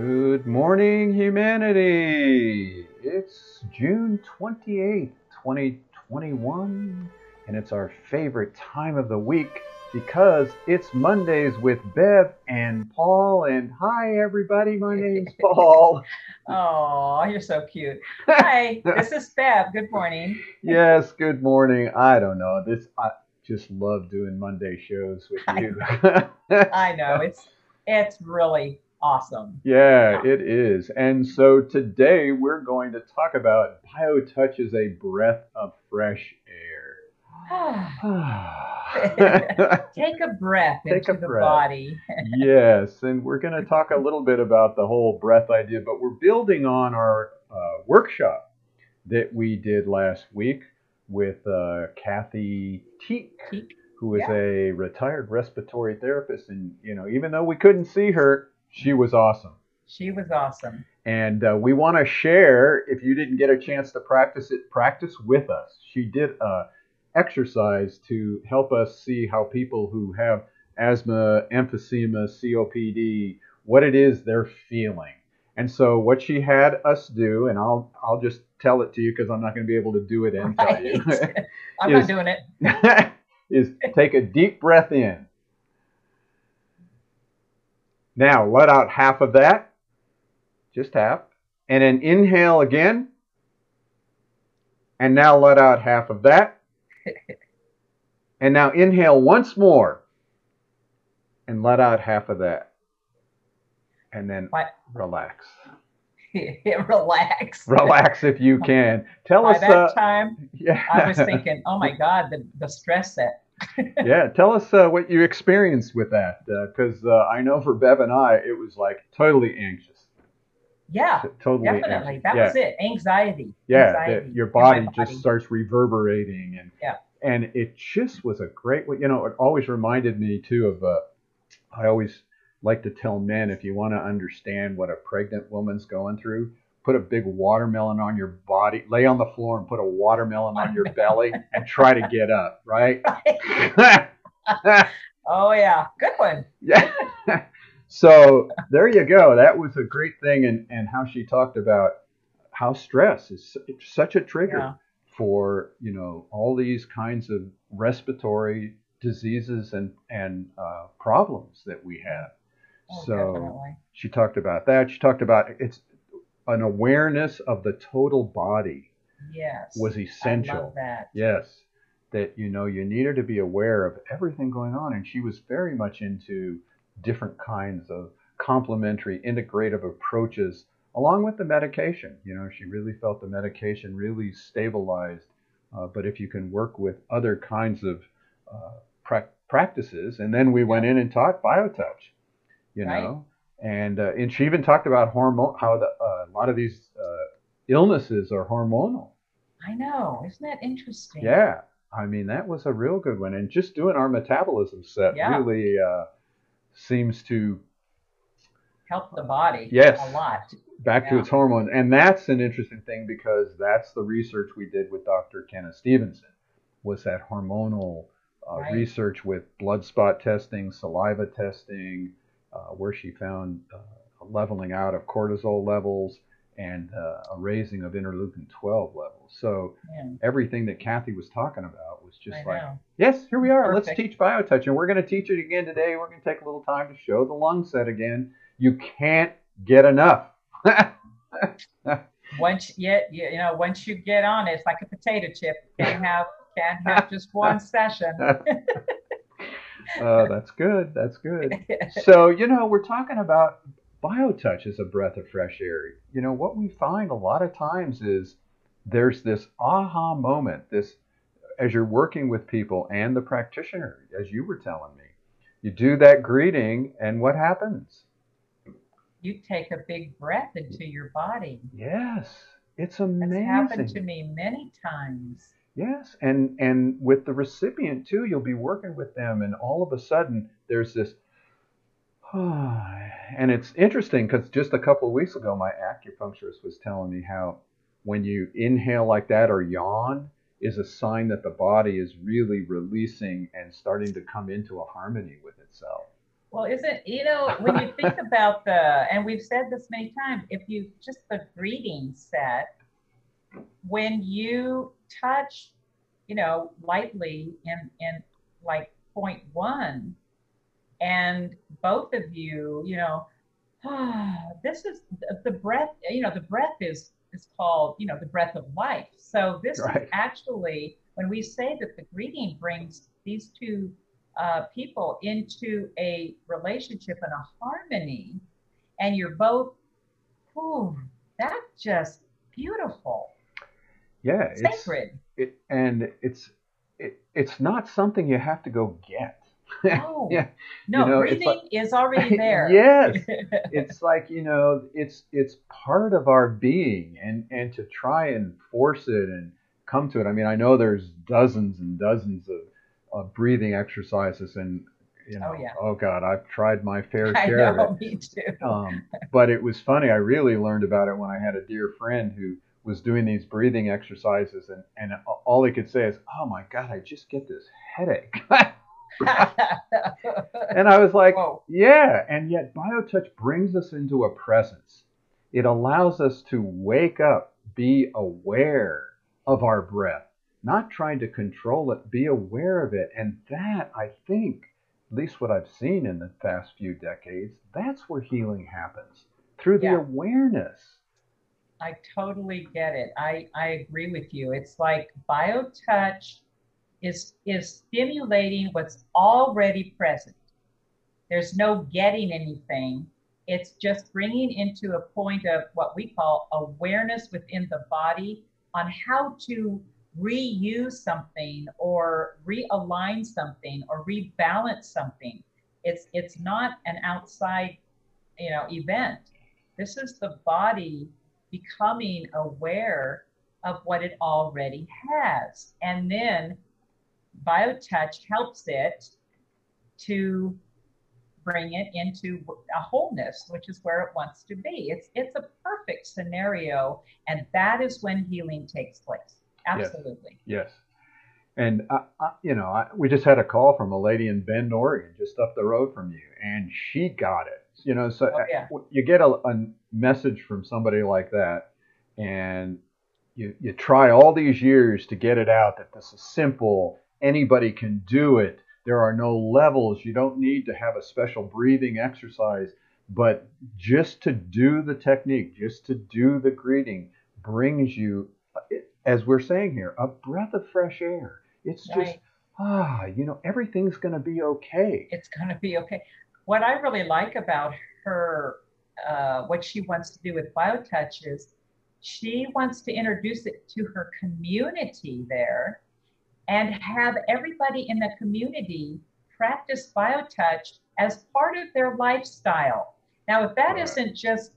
Good morning, humanity. It's June 28th, 2021, and it's our favorite time of the week because it's Mondays with Bev and Paul. And hi, everybody, my name's Paul. oh, you're so cute. Hi, this is Bev. Good morning. yes, good morning. I don't know. This I just love doing Monday shows with you. I know. It's it's really awesome. Yeah, it is. And so today we're going to talk about BioTouch as a breath of fresh air. Take a breath Take into a the breath. body. yes, and we're going to talk a little bit about the whole breath idea, but we're building on our uh, workshop that we did last week with uh, Kathy Teak, Teak, who is yeah. a retired respiratory therapist. And, you know, even though we couldn't see her, she was awesome. She was awesome. And uh, we want to share, if you didn't get a chance to practice it, practice with us. She did a exercise to help us see how people who have asthma, emphysema, COPD, what it is they're feeling. And so what she had us do, and I'll I'll just tell it to you because I'm not going to be able to do it and tell you, I'm Is- not doing it. is take a deep breath in. Now let out half of that, just half, and then inhale again. And now let out half of that. And now inhale once more and let out half of that. And then What? relax. Relax. Relax if you can. Tell us. By that uh, time, yeah. I was thinking, oh my God, the, the stress set. Yeah, tell us uh, what you experienced with that, because uh, I know for Bev and I, it was like totally anxious. Yeah, T- totally definitely. anxious. That yeah. was it. Anxiety. Yeah, Anxiety your my body just starts reverberating, and Yeah. and it just was a great. You know, it always reminded me too of. Uh, I always like to tell men if you want to understand what a pregnant woman's going through, put a big watermelon on your body, lay on the floor, and put a watermelon on your belly, and try to get up. Right. oh yeah, good one. Yeah. so there you go. That was a great thing, and and how she talked about how stress is such a trigger Yeah. for you know all these kinds of respiratory diseases and and uh, problems that we have. Oh, so definitely. she talked about that. She talked about it's an awareness of the total body Yes. was I essential. love that. Yes, that you know you needed to be aware of everything going on, and she was very much into different kinds of complementary, integrative approaches, along with the medication. You know, she really felt the medication really stabilized. Uh, but if you can work with other kinds of uh, prac practices, and then we went in and taught biotouch. You Right. know, and uh, and she even talked about hormone, how the, uh, a lot of these uh, illnesses are hormonal. I know. Isn't that interesting? Yeah, I mean that was a real good one, and just doing our metabolism set Yeah. really uh, seems to Help the body. Yes. A lot. back to its hormones, and that's an interesting thing because that's the research we did with Dr. Kenneth Stevenson was that hormonal uh, Right. research with blood spot testing, saliva testing, where she found uh, a leveling out of cortisol levels and uh, a raising of interleukin 12 levels. So Yeah. everything that Kathy was talking about was just I like know. Yes, here we are. Let's teach biotouch, and we're going to teach it again today. We're going to take a little time to show the lung set again. You can't get enough. Once you, you you know, once you get on it, it's like a potato chip. Can't have can't have just one session. uh, that's good. That's good. So, you know, we're talking about biotouch as a breath of fresh air. You know, what we find a lot of times is there's this aha moment, this as you're working with people and the practitioner, as you were telling me. You do that greeting, and what happens? you take a big breath into your body. Yes, it's amazing. happened to me many times. Yes, and and with the recipient too, you'll be working with them, and all of a sudden there's this, and it's interesting because just a couple of weeks ago, my acupuncturist was telling me how when you inhale like that or yawn is a sign that the body is really releasing and starting to come into a harmony with itself. Well, isn't you know when you think about the and we've said this many times, if you just the greeting set, when you touch, you know, lightly in in like point one, and both of you, you know, ah, this is the breath. You know, the breath is is called you know the breath of life. So this Right. is actually when we say that the greeting brings these two uh, people into a relationship and a harmony, and you're both, ooh, that's just beautiful, Yeah, it's sacred. it, and it's it, it's not something you have to go get. No, yeah, no, know, breathing like- is already there. yes, it's like you know, it's it's part of our being, and and to try and force it and come to it. I mean, I know there's dozens and dozens of, of breathing exercises, and you know, Oh, yeah. oh God, I've tried my fair I share of it. know, me too. Um, but it was funny. I really learned about it when I had a dear friend who was doing these breathing exercises, and, and all he could say is, "Oh my God, I just get this headache." and I was like, Whoa. "Yeah." And yet, BioTouch brings us into a presence. It allows us to wake up, be aware of our breath, not trying to control it, be aware of it, and that I think at least what I've seen in the past few decades, that's where healing happens through the Yeah. awareness. I totally get it. I, I agree with you. It's like biotouch is is stimulating what's already present. There's no getting anything. It's just bringing into a point of what we call awareness within the body on how to reuse something or realign something or rebalance something. It's it's not an outside, you know, event. This is the body becoming aware of what it already has. And then BioTouch helps it to bring it into a wholeness, which is where it wants to be. It's it's a perfect scenario, and that is when healing takes place. Absolutely. Yes. And, I, I, you know, I, we just had a call from a lady in Bend, Oregon, just up the road from you, and she got it. You know, so Oh, yeah. you get a, a message from somebody like that, and you, you try all these years to get it out that this is simple, anybody can do it. There are no levels. You don't need to have a special breathing exercise, but just to do the technique, just to do the greeting brings you, as we're saying here, a breath of fresh air. It's just, Right. ah, you know, everything's going to be okay. It's going to be okay. What I really like about her, uh, what she wants to do with BioTouch is she wants to introduce it to her community there and have everybody in the community practice BioTouch as part of their lifestyle. Now, if that not just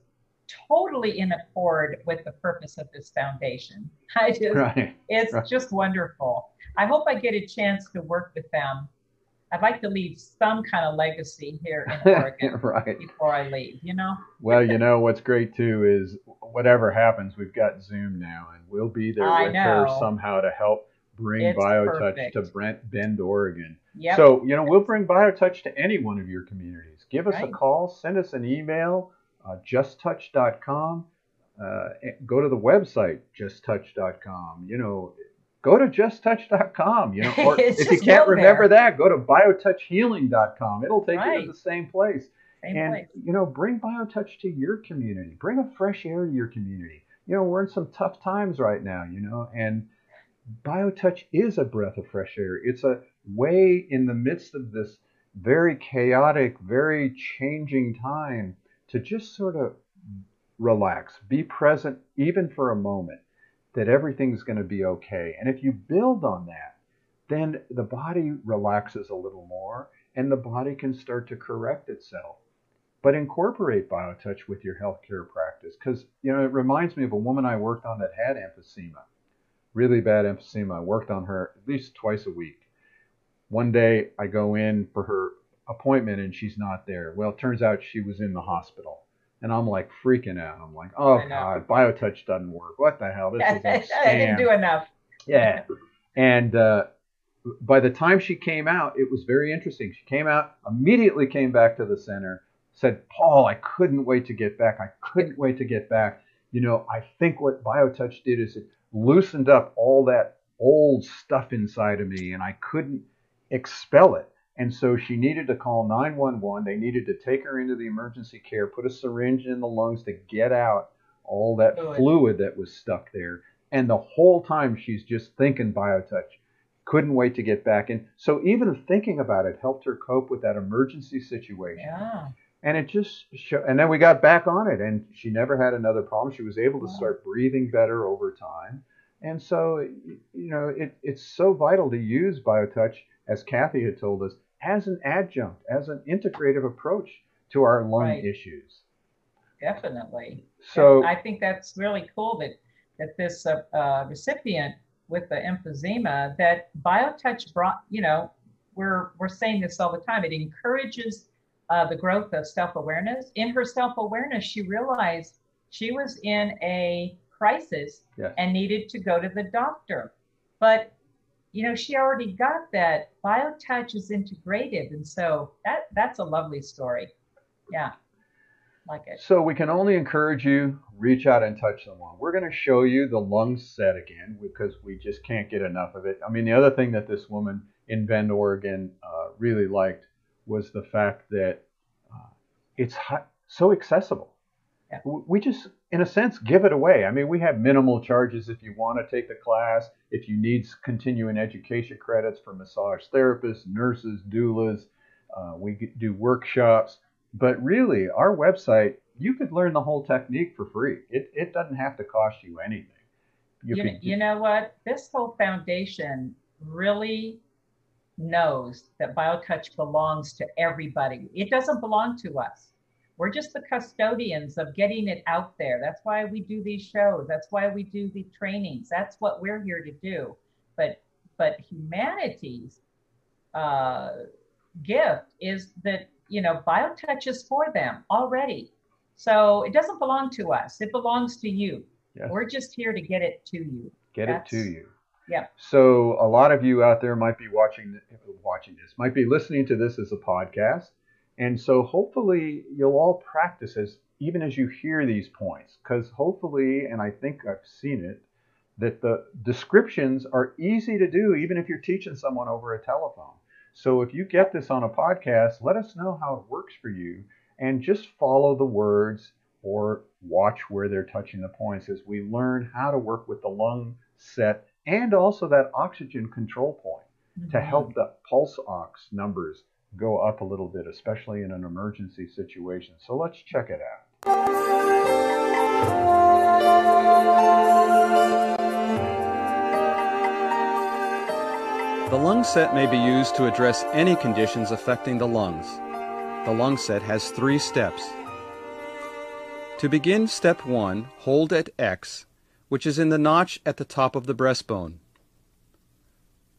totally in accord with the purpose of this foundation, I just, Right. it's Right. just wonderful. I hope I get a chance to work with them. I'd like to leave some kind of legacy here in Oregon right. before I leave, you know? Well, you know what's great too is whatever happens, we've got Zoom now, and we'll be there I with her somehow to help bring It's BioTouch perfect. to Brent Bend, Oregon. Yep. So you know we'll bring BioTouch to any one of your communities. Give us a call, send us an email, uh, justtouch.com. Uh, go to the website justtouch.com. You know, go to justtouch.com. You know, or if you can't remember there. that, go to biotouchhealing.com. It'll take you to the same place Same and place. you know bring biotouch to your community bring a fresh air to your community you know we're in some tough times right now you know and biotouch is a breath of fresh air it's a way in the midst of this very chaotic very changing time to just sort of relax be present even for a moment that everything's going to be okay. And if you build on that then the body relaxes a little more and the body can start to correct itself. But incorporate biotouch with your healthcare practice because you know it reminds me of a woman i worked on that had emphysema really bad emphysema. I worked on her at least twice a week. One day i go in for her appointment and she's not there. Well it turns out she was in the hospital and i'm like freaking out i'm like oh god biotouch doesn't work what the hell this is a I didn't do enough. yeah. And uh, by the time she came out, it was very interesting. She came out, immediately came back to the center, said, Paul, I couldn't wait to get back. I couldn't wait to get back. You know, I think what BioTouch did is it loosened up all that old stuff inside of me and I couldn't expel it. And so she needed to call 911. They needed to take her into the emergency care, put a syringe in the lungs to get out all that fluid, fluid that was stuck there. And the whole time she's just thinking BioTouch. Couldn't wait to get back. And so even thinking about it helped her cope with that emergency situation. Yeah. And it just showed, and then we got back on it and she never had another problem. She was able to wow. start breathing better over time. And so, you know, it, it's so vital to use BioTouch, as Kathy had told us, as an adjunct, as an integrative approach to our lung right. issues. Definitely. So I think that's really cool that that this uh, uh, recipient with the emphysema that BioTouch brought. You know, we're we're saying this all the time. It encourages uh, the growth of self awareness. In her self awareness, she realized she was in a crisis yes. and needed to go to the doctor. But you know, she already got that. BioTouch is integrated. and so that that's a lovely story. Yeah, like it. So we can only encourage you reach out and touch someone. We're going to show you the lung set again because we just can't get enough of it. I mean, the other thing that this woman in Bend, Oregon, uh, really liked was the fact that uh, it's so accessible. Yeah. We just, in a sense, give it away. I mean, we have minimal charges if you want to take the class, if you need continuing education credits for massage therapists, nurses, doulas. Uh, we do workshops. But really, our website, you could learn the whole technique for free. It, it doesn't have to cost you anything. You, you, you know what? This whole foundation really knows that BioTouch belongs to everybody. It doesn't belong to us. We're just the custodians of getting it out there. That's why we do these shows. That's why we do the trainings. That's what we're here to do. But but humanity's uh, gift is that you know BioTouch is for them already. So it doesn't belong to us. It belongs to you. Yes. We're just here to get it to you. Get That's, it to you. Yeah. So a lot of you out there might be watching watching this, might be listening to this as a podcast, and so hopefully you'll all practice as even as you hear these points, because hopefully, and I think I've seen it, that the descriptions are easy to do even if you're teaching someone over a telephone. So if you get this on a podcast, let us know how it works for you, and just follow the words or watch where they're touching the points as we learn how to work with the lung set and also that oxygen control point mm-hmm. to help the pulse ox numbers go up a little bit, especially in an emergency situation. So let's check it out. The lung set may be used to address any conditions affecting the lungs. The lung set has three steps. To begin step 1, hold at X, which is in the notch at the top of the breastbone.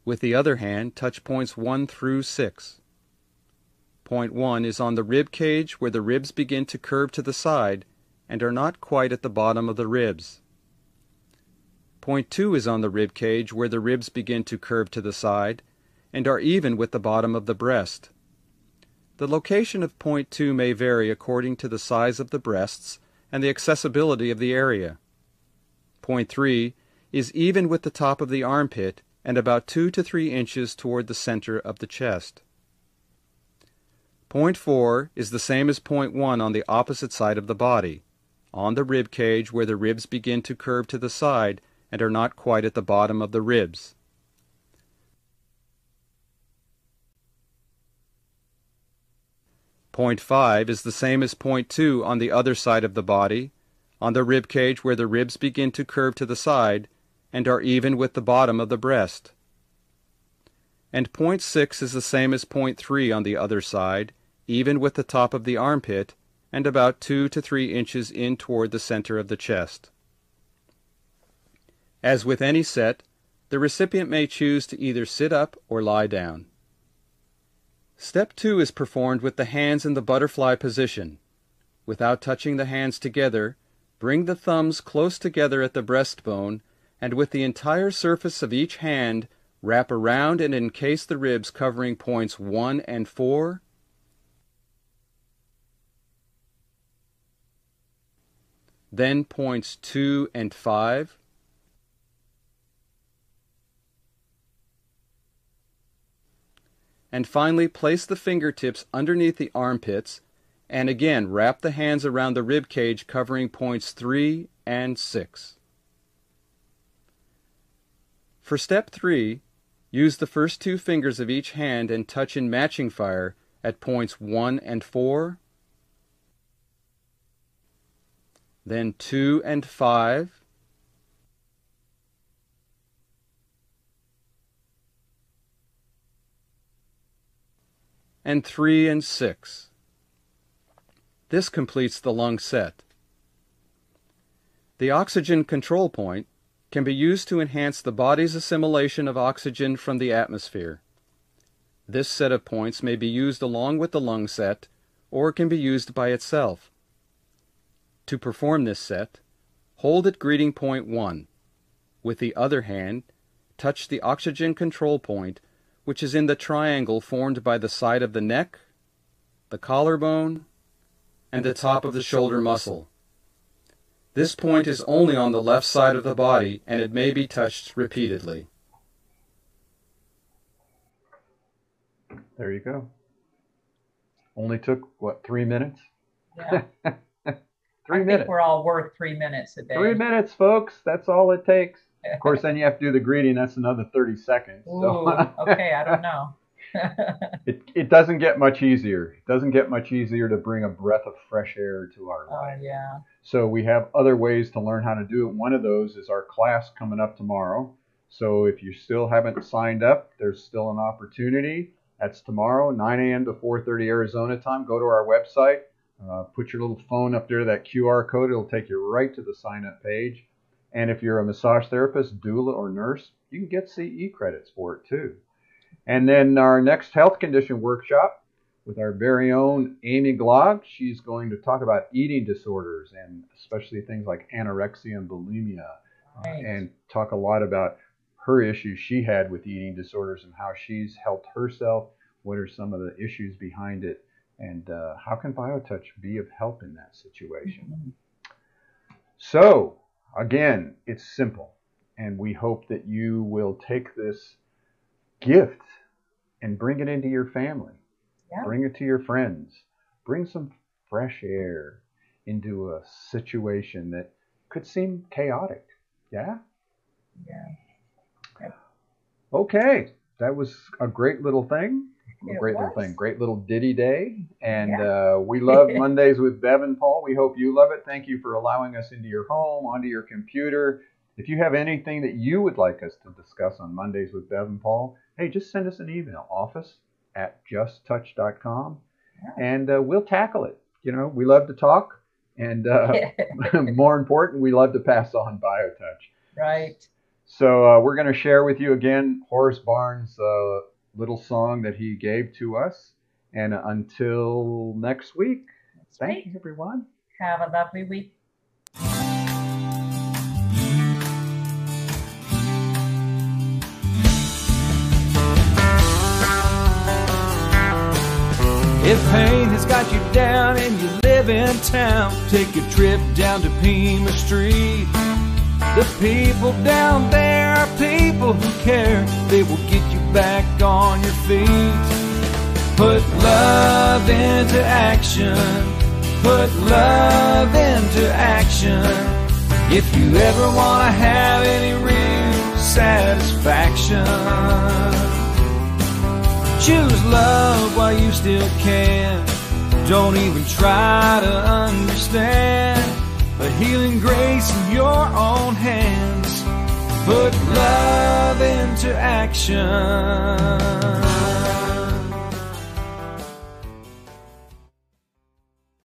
With the other hand, touch points 1 through 6. Point 1 is on the rib cage where the ribs begin to curve to the side and are not quite at the bottom of the ribs. Point 2 is on the rib cage where the ribs begin to curve to the side and are even with the bottom of the breast. The location of point 2 may vary according to the size of the breasts and the accessibility of the area. Point 3 is even with the top of the armpit and about 2 to 3 inches toward the center of the chest. Point 4 is the same as point 1 on the opposite side of the body, on the rib cage where the ribs begin to curve to the side and are not quite at the bottom of the ribs. Point 5 is the same as point 2 on the other side of the body, on the rib cage where the ribs begin to curve to the side and are even with the bottom of the breast. And point 6 is the same as point 3 on the other side, even with the top of the armpit, and about two to three inches in toward the center of the chest. As with any set, the recipient may choose to either sit up or lie down. Step 2 is performed with the hands in the butterfly position. Without touching the hands together, bring the thumbs close together at the breastbone, and with the entire surface of each hand Wrap around and encase the ribs covering points 1 and 4. Then points 2 and 5. And finally, place the fingertips underneath the armpits and again wrap the hands around the rib cage covering points 3 and 6. For step 3, use the first two fingers of each hand and touch in matching fire at points 1 and 4, then 2 and 5, and 3 and 6. This completes the lung set. The oxygen control point can be used to enhance the body's assimilation of oxygen from the atmosphere. This set of points may be used along with the lung set or can be used by itself. To perform this set, hold at greeting point 1. With the other hand, touch the oxygen control point which is in the triangle formed by the side of the neck, the collarbone, and the top of the shoulder muscle. This point is only on the left side of the body and it may be touched repeatedly. There you go. Only took, what, three minutes? Yeah. three I minutes. think we're all worth three minutes a day. Three minutes, folks. That's all it takes. Of course, then you have to do the greeting. That's another 30 seconds. Ooh, So okay, I don't know. it, it doesn't get much easier. It doesn't get much easier to bring a breath of fresh air to our Oh life. yeah. So we have other ways to learn how to do it. One of those is our class coming up tomorrow. So if you still haven't signed up, there's still an opportunity. That's tomorrow, 9 a.m. to 4:30 Arizona time. Go to our website, uh, put your little phone up there, that QR code. It'll take you right to the sign-up page. And if you're a massage therapist, doula, or nurse, you can get CE credits for it too. And then our next health condition workshop with our very own Amy Glog. She's going to talk about eating disorders and especially things like anorexia and bulimia, uh, and talk a lot about her issues she had with eating disorders and how she's helped herself. What are some of the issues behind it, and uh, how can BioTouch be of help in that situation? Mhm. So, again, it's simple, and we hope that you will take this gift and bring it into your family. Yeah. Bring it to your friends. Bring some fresh air into a situation that could seem chaotic. Yeah? Yeah. Okay. That was a great little thing. A great little thing. Great little ditty day. And uh, we love Mondays with Bev and Paul. We hope you love it. Thank you for allowing us into your home, onto your computer. If you have anything that you would like us to discuss on Mondays with Bev and Paul, hey, just send us an email, office at justtouch.com, and uh, we'll tackle it. You know, we love to talk, and uh, more important, we love to pass on BioTouch. right. So uh, we're going to share with you again Horace Barnes' uh, little song that he gave to us. And until next week, That's thank right. you, everyone. Have a lovely week. If pain has got you down and you live in town, take a trip down to Pima Street. The people down there are people who care. They will get you back on your feet. Put love into action. Put love into action. If you ever want to have any real satisfaction. Choose love while you still can. Don't even try to understand. A healing grace in your own hands. Put love into action.